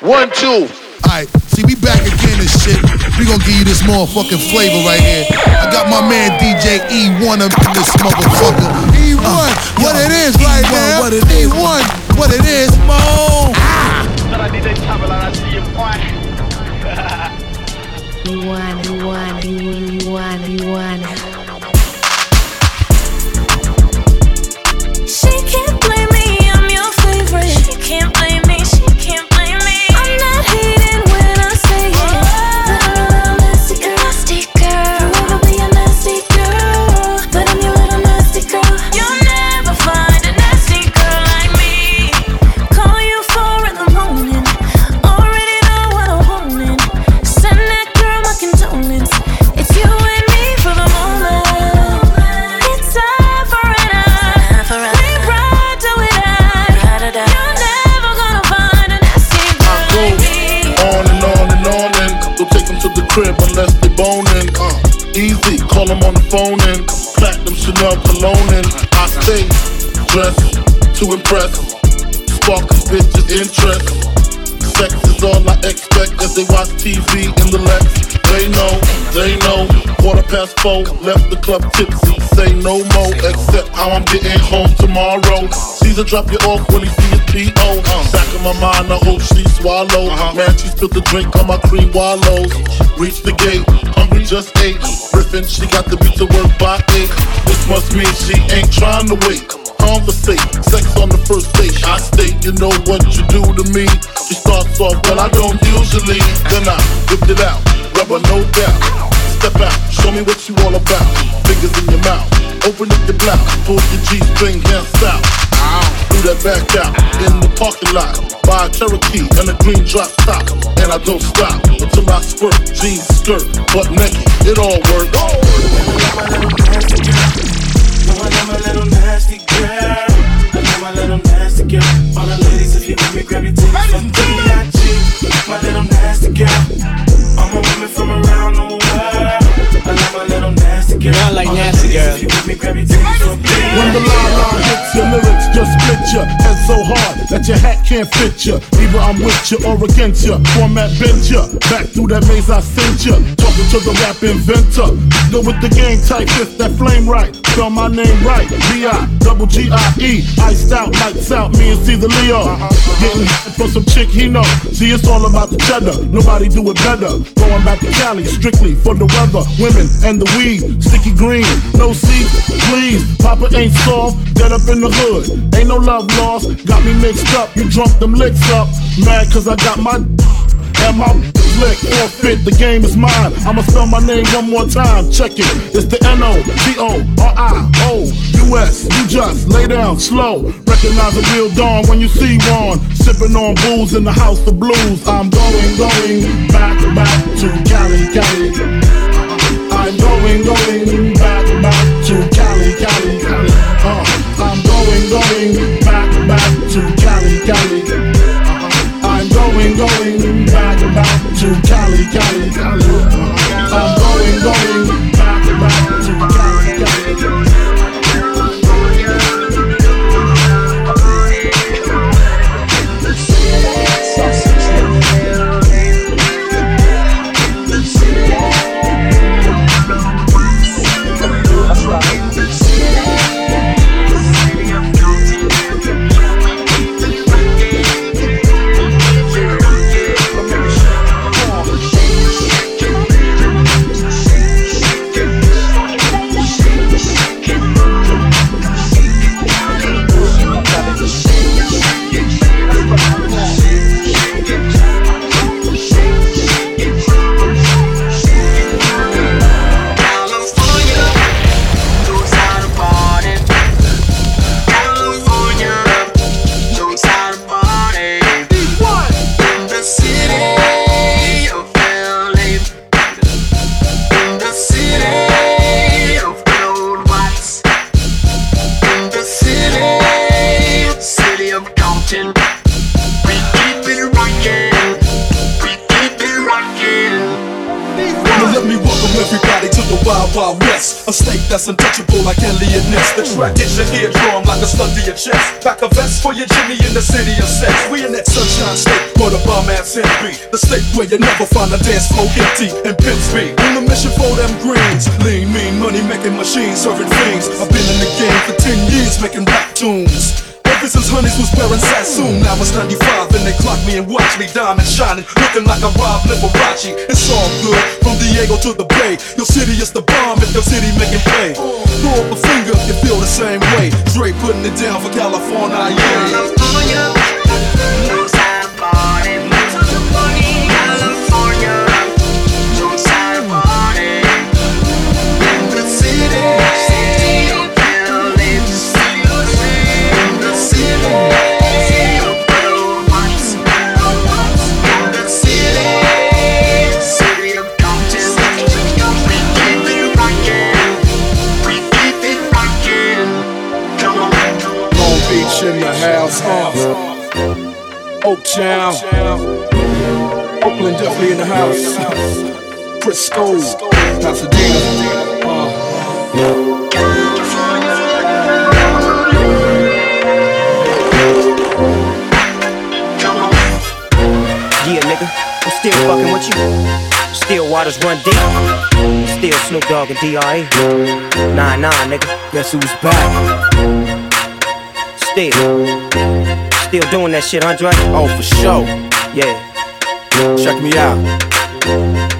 One, two. Alright, see, we back again and shit. We gonna give you this motherfucking flavor right here. I got my man DJ E1 up in this motherfucker. E1, uh, what yo, it is E1, right now. What it is. E1, what it is, Mo. Ah. E1, E1, E1, E1. Chanel cologne and I stay dressed to impress. Sparking bitches' interest. Sex is all I expect as they watch TV in the Lex. They know, they know. Quarter past four, left the club tipsy. Say no more, except how I'm getting home tomorrow. Caesar drop you off when he see his P.O. Back in my mind, I hope she swallow. Uh-huh. Man, she spilled the drink on my cream wallows. Reach the gate, hungry just ate. Griffin, she got the beat to work by eight. This must mean she ain't trying to wait. Conversate, sex on the first date. I state, you know what you do to me. She starts off, well, I don't usually. Then I whip it out, rubber no doubt. Step out, show me what you all about. Fingers in your mouth, open up your blouse, pull your G-string hands out. Do that back out in the parking lot. Buy a Cherokee and a green drop top. And I don't stop until I squirt. Jeans, skirt, butt naked, it all works. Nasty I'm a little nasty girl. All the ladies, if you with me, grab your titties from B.I.G. My little nasty girl. I'm a woman from around the world. I love a little nasty girl. Not like nasty. When the line line hits your lyrics just split ya head so hard that your hat can't fit ya. Either I'm with ya or against ya. Format bent ya. Back through that maze I sent ya. Talking to the rap inventor. Go with the game type, fist that flame right. Spell my name right. B-I, double G-I-E. Iced out, lights out, me and see the Leo. Getting for some chick he know. See, it's all about the cheddar. Nobody do it better. Going back to Cali, strictly for the weather. Women and the weed. Sticky green, no seats, please. Papa ain't soft, dead up in the hood. Ain't no love lost. Got me mixed up, you drunk them licks up. Mad cause I got my and my flick forfeit. The game is mine. I'ma spell my name one more time. Check it. It's the N O T O R I O U S. You just lay down slow. Recognize a real dawn when you see one. Sipping on booze in the house of blues. I'm going, going back, back to Cali, Cali. I'm going, going back, back to Cali, Cali. Uh, I'm that's untouchable like Eliot Ness. The track hits your eardrum like a slug to your chest. Back a vest for your Jimmy in the city of sex. We in that sunshine State, for the bomb ass NB. The state where you never find a dance floor empty and pimp speed. On the mission for them greens. Lean, mean, money making machines, serving fiends. I've been in the game for 10 years making rap tunes. Ever since Honeys was wearing Sassoon, now it's 95 and they clock me and watch me diamond shining, looking like a Rob Liberace. It's all good, from Diego to the Bay. Your city is the bomb if your city making pay. Throw up a finger you feel the same way. Dre putting it down for California, yeah. Uh. Oakland definitely in the house. Frisco, Pasadena. Yeah, nigga, I'm still fucking with you. Still waters run deep. Still Snoop Dogg and D.R.E. Nah, nah, nigga. Guess who's back? Still. Still doing that shit, Andre? Oh, for sure. Yeah. Check me out.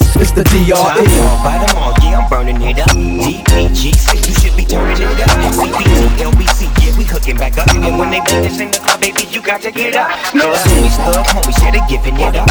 It's the Time DRE. all by them all, yeah, I'm burning it up. DPGC, you should be turning it up. CPT, LBC, yeah, we hooking back up. And when they bring this in the club, baby, you got to get up. Cause homies, thug homies, yeah, they giving it up.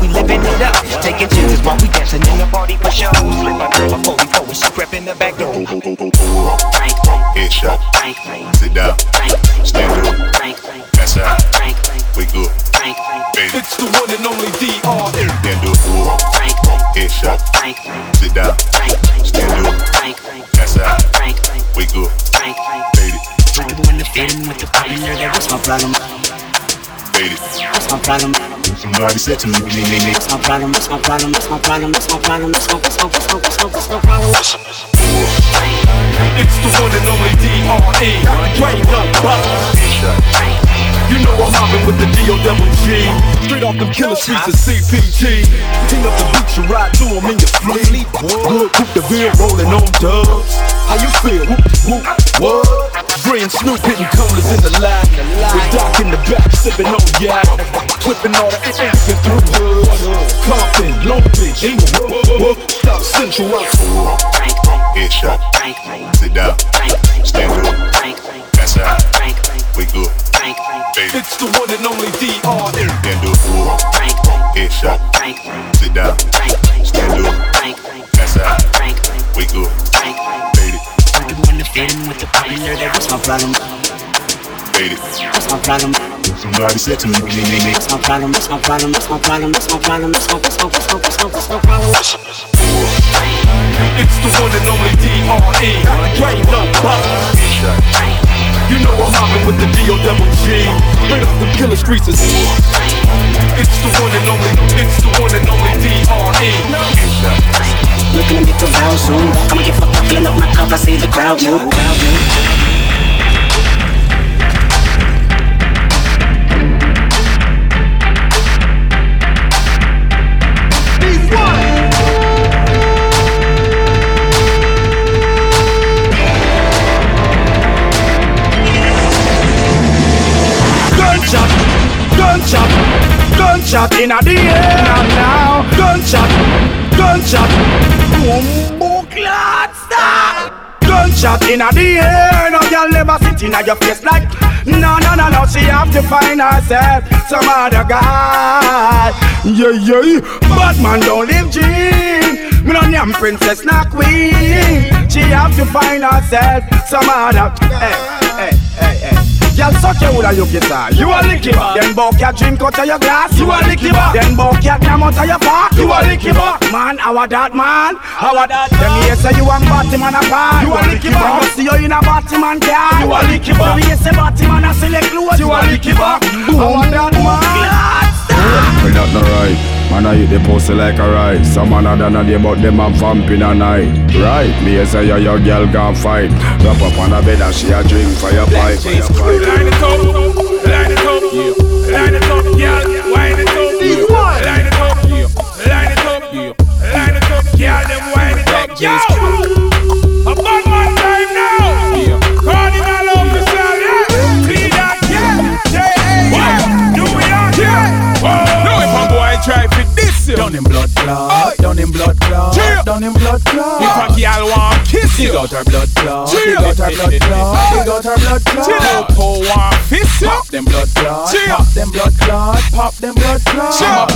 We living it up. Taking chances while we dancing in the party for show. Slip my girl a 44 when she crept in the back door. Headshot. Sit down. Stand up. Pass out. Wake up. Baby. It's the one and only DRE. Then do a full. Headshot. Sit down. Stand up. Pass out. Wake up. Baby. What's my problem? Baby. What's my problem? Somebody said to me, me, me, me. What's my problem? What's my problem? What's my problem? What's my problem? What's my what's my what's my what's my what's my problem? It's the one and only DRE. Drain up, bust. Headshot. You know I'm mobbing with the D.O. double G. Straight off them killer streets of CPT. Team up the beach, you ride to 'em in your fleet. Good, coop the beer, rolling on dubs. How you feel? Whoop, whoop, what? Dre and Snoop hitting colors in the line. With Doc in the back, sipping on yak. Clipping all the ass through hood. Compton, Long Beach, Inglewood, South Central, Headshot. Sit down. Stand up. Pass out. Wake up. Baby. It's the one and only DRE. Then do a full. Headshot. Sit down. Stand up. Pass out. Wake up. Baby. What's my problem? Baby. What's my problem? Somebody said to me, me, me, me. What's my problem? What's my problem? What's my problem? What's my problem? What's my what's my what's my what's my what's my problem? It's the one and only DRE. Drain up, bust. Headshot. You know I'm mobbing with the D.O. double G. Straight off the killer streets of It's the one and only, it's the one and only D.R.E. Looking to get to vow soon. I'ma get fucked up, filling up my cup. I see the crowd move. Gunshot in the air now. Gunshot, gunshot, boom, boom, clot, stop. Gunshot in the air, no girl never sit in your face like No, no, no, no, she have to find herself some other guy. Yeah, yeah, but man don't live dream Me no name princess, not queen. She have to find herself some other Hey, hey, Girl suck your wood and you kiss You a licky bar Then buck your drink out of your glass. You a licky bar Then buck your clam out of your pot. You a licky bar Man, a that man? A that Them here say you want body man a bar You a licky bar See you in a body man car. You a licky bar Them here say body man a select clothes. You a licky bar a that man? We not no right. Man, I eat the pussy like a rice. Some man done a day, but them a vamp in a night. Right, me a say, yo, your girl gon' fight. Drop up on a bed and she a drink fire pipe. Fire pipe. Line it up, line it clot, done in blood clot, done in blood clot. If a girl want kiss you, got her blood clot, dig out her blood clot, dig out her blood clot. Who want fist you? Pop them blood clot, pop them blood clot, pop them blood clot. I'm a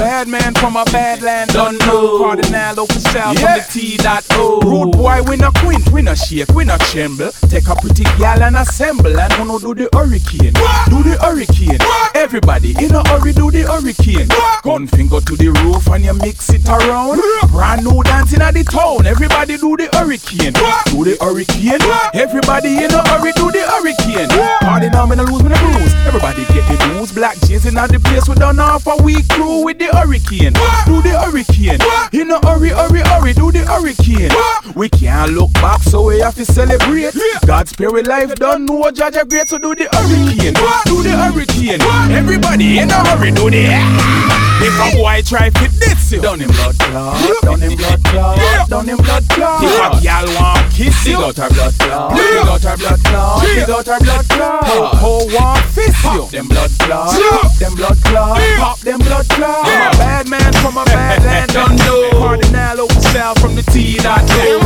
bad man from a bad land, don't know. Kardinal Offishall from the T dot O. Rude boy, we no quint, we no shake, we no tremble. Take a pretty gal and assemble, and wanna do the hurricane. Do the hurricane. Everybody in a hurry, do the hurricane. Gun finger to the roof and you mix it around. Brand new dancing at the town. Everybody do the hurricane. Do the hurricane. Everybody in a hurry, do the hurricane. Party now, me no lose me no blues. Everybody get the blues. Black jeans in the place. We done off a week crew with the hurricane. Do the hurricane. In a hurry, hurry, hurry, do the hurricane. We can't look back, so we have to celebrate. God's spirit life done know Judge great, so do the hurricane. Do the hurricane. Everybody in a hurry, do the If a boy try fit this, you Done in blood clot, done in blood clot, done in blood If a clot. girl want kiss Dig you, out her blood clot, dig out her blood clot, dig out her blood clot. who want fist you? Pop them blood clot, pop them blood clot, pop them blood clot. I'm a bad man from a bad land, don't know. Kardinal Offishall from the T dot O.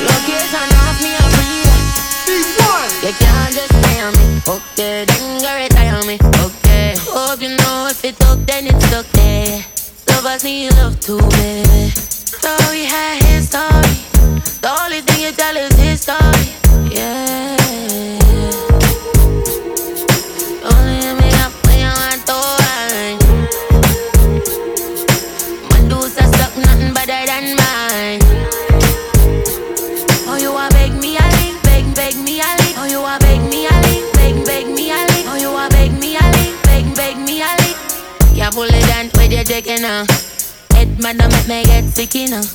Location off Need love too, baby. So we had his story. The only thing you tell is his story. Yeah. Mine. Oh. Oh. Oh, taking now. Head man, don't make me get sick enough.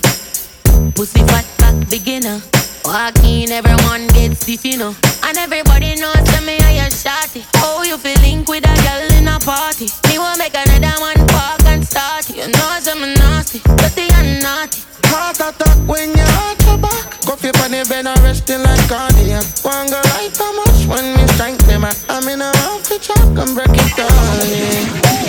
Pussy fat back beginner. Walk in, everyone gets stiff, you know. And everybody knows that me are your shotty. Oh, you feel link with a girl in a party. Me want make another one park and start. You know I'm nasty, dirty and naughty. Heart attack when you hurt your back. Coffee on the bed and resting like cardiac. One go right how much when me strength them. I'm in a mouth to chop and break it down.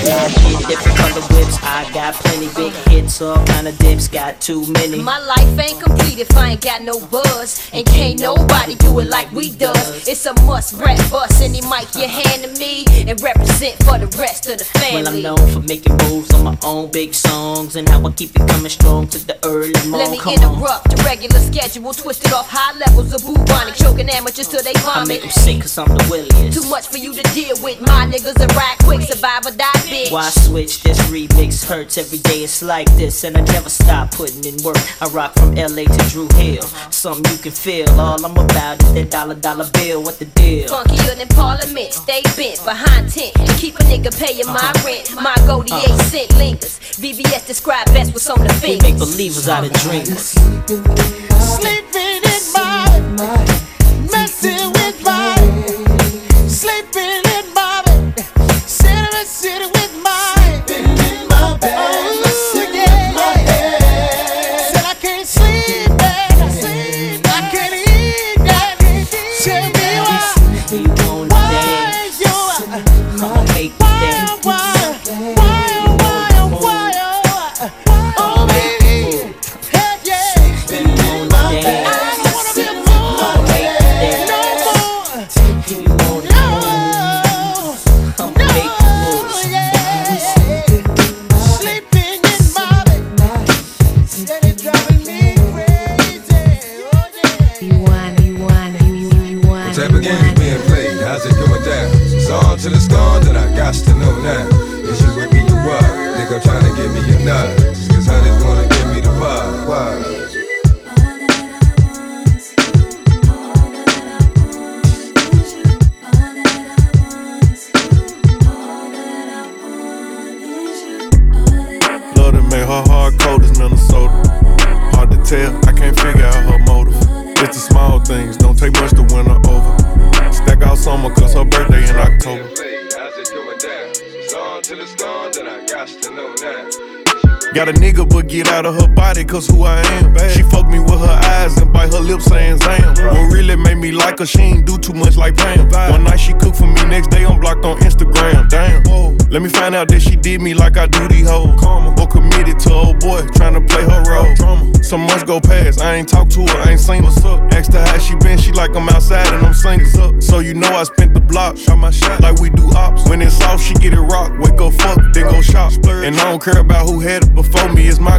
Yeah. Color whips, I got plenty big hits, all kind of dips, got too many. My life ain't complete if I ain't got no buzz. And can't nobody do it like we does. It's a must rap bust any mic you hand to me and represent for the rest of the family. Well, I'm known for making moves on my own big songs and how I keep it coming strong to the early morning. Let me Come on. interrupt the regular schedule, twisted off high levels of bubonic, choking amateurs till they vomit. I make them sick cause I'm the williest. Too much for you to deal with. My niggas are right quick, survive or die, bitch. Why switch? This remix hurts every day. It's like this, and I never stop putting in work. I rock from LA to Dru Hill. Something you can feel. All I'm about is that dollar dollar bill. What the deal? Funkier than Parliament, stay bent behind tent and keep a nigga paying my uh-huh. rent. My goldie uh-huh. eight cent lingers. VVS describe best what's on the We fingers. make believers out of dreamers. Sleeping in my messing with me why, give get out of her body, cause who I am. She fuck me with her eyes and bite her lips saying Zam. What really made me like her, she ain't do too much like Pam. One night she cooked for me, next day I'm blocked on Instagram. Damn. Let me find out that she did me like I do these hoes. Or committed to old boy, trying to play her role. Some months go past, I ain't talked to her, I ain't seen what's up. Asked her how she been, she like I'm outside and I'm singles up. So you know I spent the block, shot my shot like we do ops. When it's off, she get it rock, wake up fuck, then go shop. And I don't care about who had it before me, it's my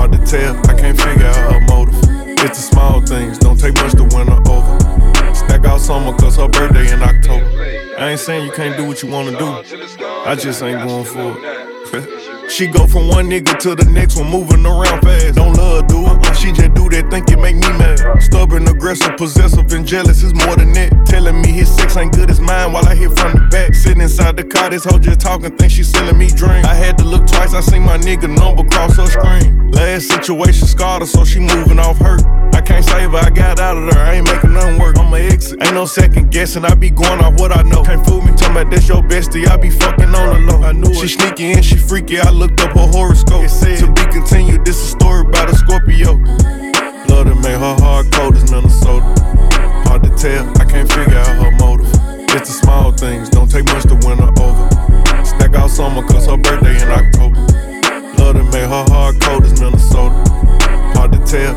Hard to tell, I can't figure out her motive. It's the small things, don't take much to win her over. Stack out summer, cause her birthday in October. I ain't saying you can't do what you wanna do. I just ain't going for it. she go from one nigga to the next one, moving around fast. Don't love do it. She just do that, think it make me mad. Stubborn, aggressive, possessive, and jealous is more than that. Telling me his sex ain't good as mine while I hit from the back. Sitting inside the car, this hoe just talking, think she selling me drink. I had to look twice, I seen my nigga number cross her screen. Last situation scarred her, so she moving off hurt. I can't save her, I got out of there, I ain't making nothing work. I'ma exit. Ain't no second guessing, I be going off what I know. Can't fool me, talking about that's your bestie, I be fucking on the low. I knew she sneaky and she freaky, I looked up her horoscope. It said, to be continued, this a story about a Scorpio. Love that made her heart cold as Minnesota. Hard to tell, I can't figure out her motive. It's the small things, don't take much to win her over. Stack out summer, cause her birthday in October. Love that made her heart cold as Minnesota. Hard to tell,